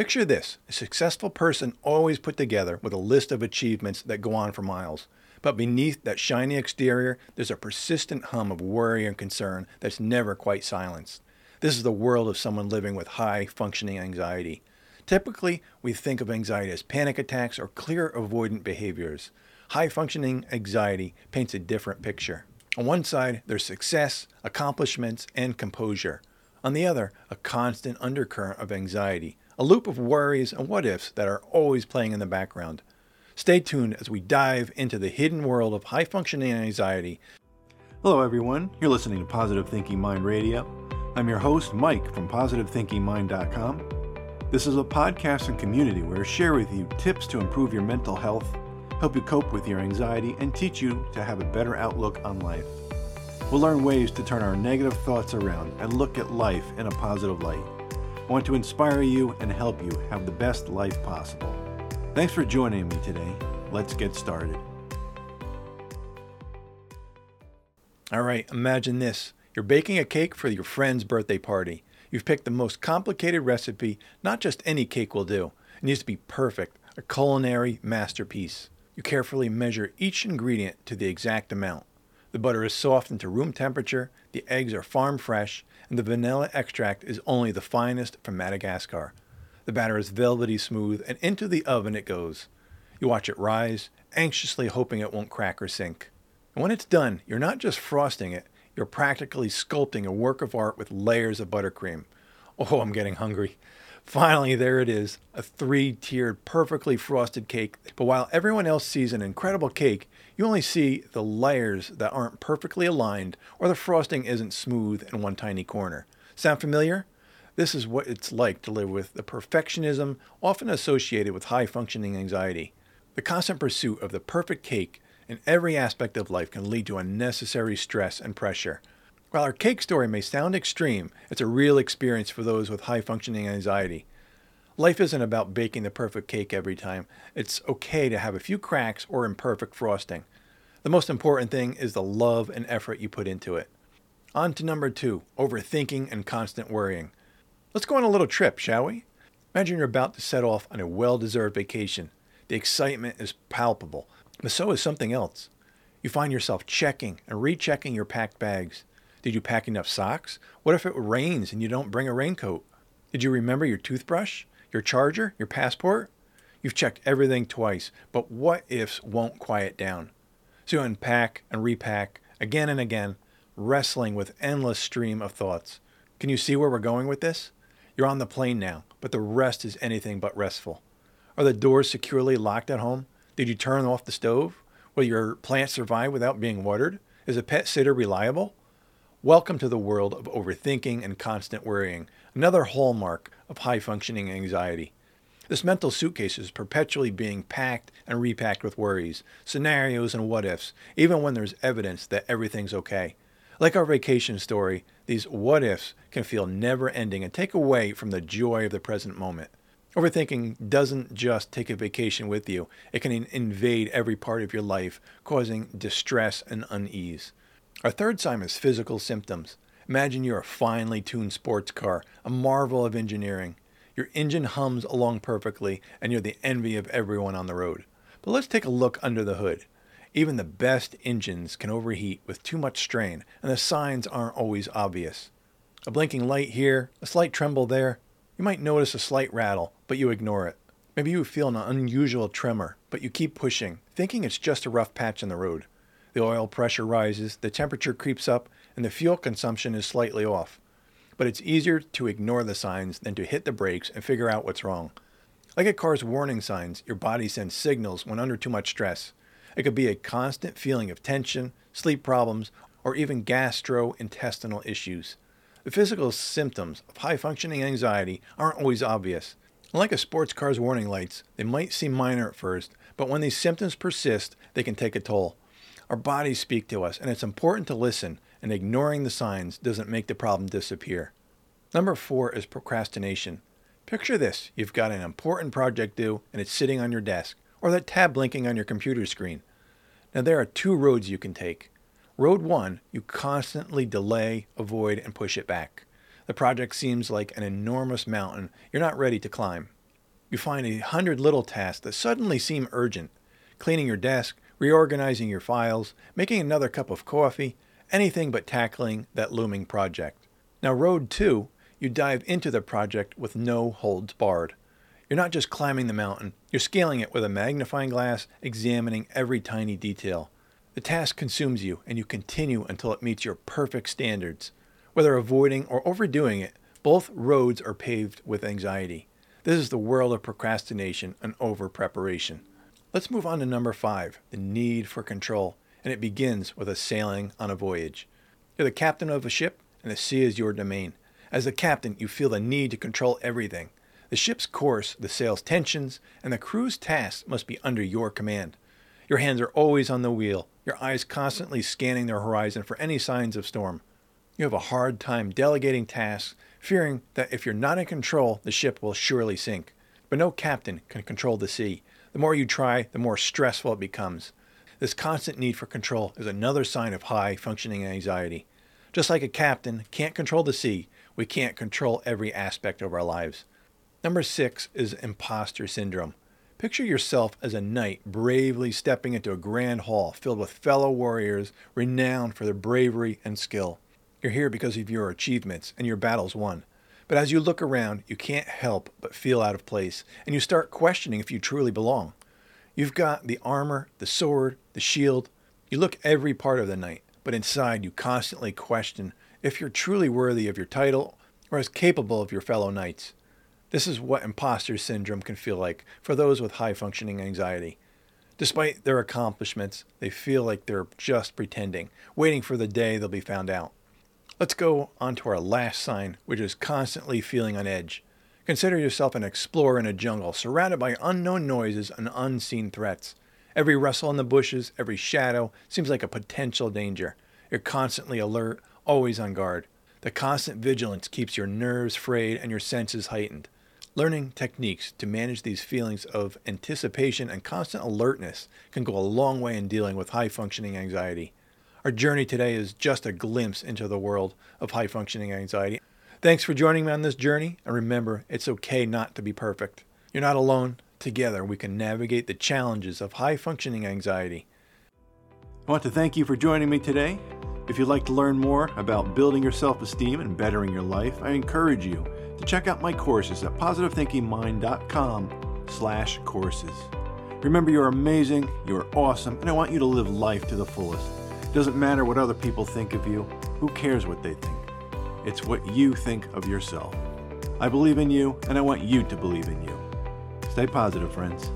Picture this a successful person always put together with a list of achievements that go on for miles. But beneath that shiny exterior, there's a persistent hum of worry and concern that's never quite silenced. This is the world of someone living with high functioning anxiety. Typically, we think of anxiety as panic attacks or clear avoidant behaviors. High functioning anxiety paints a different picture. On one side, there's success, accomplishments, and composure. On the other, a constant undercurrent of anxiety, a loop of worries and what ifs that are always playing in the background. Stay tuned as we dive into the hidden world of high functioning anxiety. Hello, everyone. You're listening to Positive Thinking Mind Radio. I'm your host, Mike from PositiveThinkingMind.com. This is a podcast and community where I share with you tips to improve your mental health, help you cope with your anxiety, and teach you to have a better outlook on life. We'll learn ways to turn our negative thoughts around and look at life in a positive light. I want to inspire you and help you have the best life possible. Thanks for joining me today. Let's get started. All right, imagine this. You're baking a cake for your friend's birthday party. You've picked the most complicated recipe, not just any cake will do. It needs to be perfect, a culinary masterpiece. You carefully measure each ingredient to the exact amount. The butter is softened to room temperature, the eggs are farm fresh, and the vanilla extract is only the finest from Madagascar. The batter is velvety smooth, and into the oven it goes. You watch it rise, anxiously hoping it won't crack or sink. And when it's done, you're not just frosting it, you're practically sculpting a work of art with layers of buttercream. Oh, I'm getting hungry. Finally, there it is a three tiered, perfectly frosted cake. But while everyone else sees an incredible cake, you only see the layers that aren't perfectly aligned or the frosting isn't smooth in one tiny corner. Sound familiar? This is what it's like to live with the perfectionism often associated with high functioning anxiety. The constant pursuit of the perfect cake in every aspect of life can lead to unnecessary stress and pressure. While our cake story may sound extreme, it's a real experience for those with high functioning anxiety. Life isn't about baking the perfect cake every time. It's okay to have a few cracks or imperfect frosting. The most important thing is the love and effort you put into it. On to number two overthinking and constant worrying. Let's go on a little trip, shall we? Imagine you're about to set off on a well deserved vacation. The excitement is palpable, but so is something else. You find yourself checking and rechecking your packed bags. Did you pack enough socks? What if it rains and you don't bring a raincoat? Did you remember your toothbrush, your charger, your passport? You've checked everything twice, but what ifs won't quiet down. So you unpack and repack again and again, wrestling with endless stream of thoughts. Can you see where we're going with this? You're on the plane now, but the rest is anything but restful. Are the doors securely locked at home? Did you turn off the stove? Will your plant survive without being watered? Is a pet sitter reliable? Welcome to the world of overthinking and constant worrying, another hallmark of high functioning anxiety. This mental suitcase is perpetually being packed and repacked with worries, scenarios, and what ifs, even when there's evidence that everything's okay. Like our vacation story, these what ifs can feel never ending and take away from the joy of the present moment. Overthinking doesn't just take a vacation with you, it can invade every part of your life, causing distress and unease. Our third sign is physical symptoms. Imagine you're a finely tuned sports car, a marvel of engineering. Your engine hums along perfectly, and you're the envy of everyone on the road. But let's take a look under the hood. Even the best engines can overheat with too much strain, and the signs aren't always obvious. A blinking light here, a slight tremble there. You might notice a slight rattle, but you ignore it. Maybe you feel an unusual tremor, but you keep pushing, thinking it's just a rough patch in the road. The oil pressure rises, the temperature creeps up, and the fuel consumption is slightly off. But it's easier to ignore the signs than to hit the brakes and figure out what's wrong. Like a car's warning signs, your body sends signals when under too much stress. It could be a constant feeling of tension, sleep problems, or even gastrointestinal issues. The physical symptoms of high functioning anxiety aren't always obvious. Like a sports car's warning lights, they might seem minor at first, but when these symptoms persist, they can take a toll. Our bodies speak to us, and it's important to listen, and ignoring the signs doesn't make the problem disappear. Number four is procrastination. Picture this you've got an important project due, and it's sitting on your desk, or that tab blinking on your computer screen. Now, there are two roads you can take. Road one, you constantly delay, avoid, and push it back. The project seems like an enormous mountain you're not ready to climb. you find a hundred little tasks that suddenly seem urgent. Cleaning your desk, reorganizing your files, making another cup of coffee, anything but tackling that looming project. Now, road two, you dive into the project with no holds barred. You're not just climbing the mountain, you're scaling it with a magnifying glass, examining every tiny detail. The task consumes you, and you continue until it meets your perfect standards. Whether avoiding or overdoing it, both roads are paved with anxiety. This is the world of procrastination and over preparation. Let's move on to number five the need for control, and it begins with a sailing on a voyage. You're the captain of a ship, and the sea is your domain. As the captain, you feel the need to control everything. The ship's course, the sail's tensions, and the crew's tasks must be under your command. Your hands are always on the wheel, your eyes constantly scanning the horizon for any signs of storm. You have a hard time delegating tasks, fearing that if you're not in control, the ship will surely sink. But no captain can control the sea. The more you try, the more stressful it becomes. This constant need for control is another sign of high functioning anxiety. Just like a captain can't control the sea, we can't control every aspect of our lives. Number six is imposter syndrome. Picture yourself as a knight bravely stepping into a grand hall filled with fellow warriors renowned for their bravery and skill. You're here because of your achievements and your battles won. But as you look around, you can't help but feel out of place, and you start questioning if you truly belong. You've got the armor, the sword, the shield. You look every part of the knight, but inside you constantly question if you're truly worthy of your title or as capable of your fellow knights. This is what imposter syndrome can feel like for those with high functioning anxiety. Despite their accomplishments, they feel like they're just pretending, waiting for the day they'll be found out. Let's go on to our last sign, which is constantly feeling on edge. Consider yourself an explorer in a jungle, surrounded by unknown noises and unseen threats. Every rustle in the bushes, every shadow seems like a potential danger. You're constantly alert, always on guard. The constant vigilance keeps your nerves frayed and your senses heightened. Learning techniques to manage these feelings of anticipation and constant alertness can go a long way in dealing with high functioning anxiety. Our journey today is just a glimpse into the world of high functioning anxiety. Thanks for joining me on this journey, and remember, it's okay not to be perfect. You're not alone. Together, we can navigate the challenges of high functioning anxiety. I want to thank you for joining me today. If you'd like to learn more about building your self esteem and bettering your life, I encourage you to check out my courses at positivethinkingmind.com slash courses. Remember, you're amazing, you're awesome, and I want you to live life to the fullest. Doesn't matter what other people think of you. Who cares what they think? It's what you think of yourself. I believe in you, and I want you to believe in you. Stay positive, friends.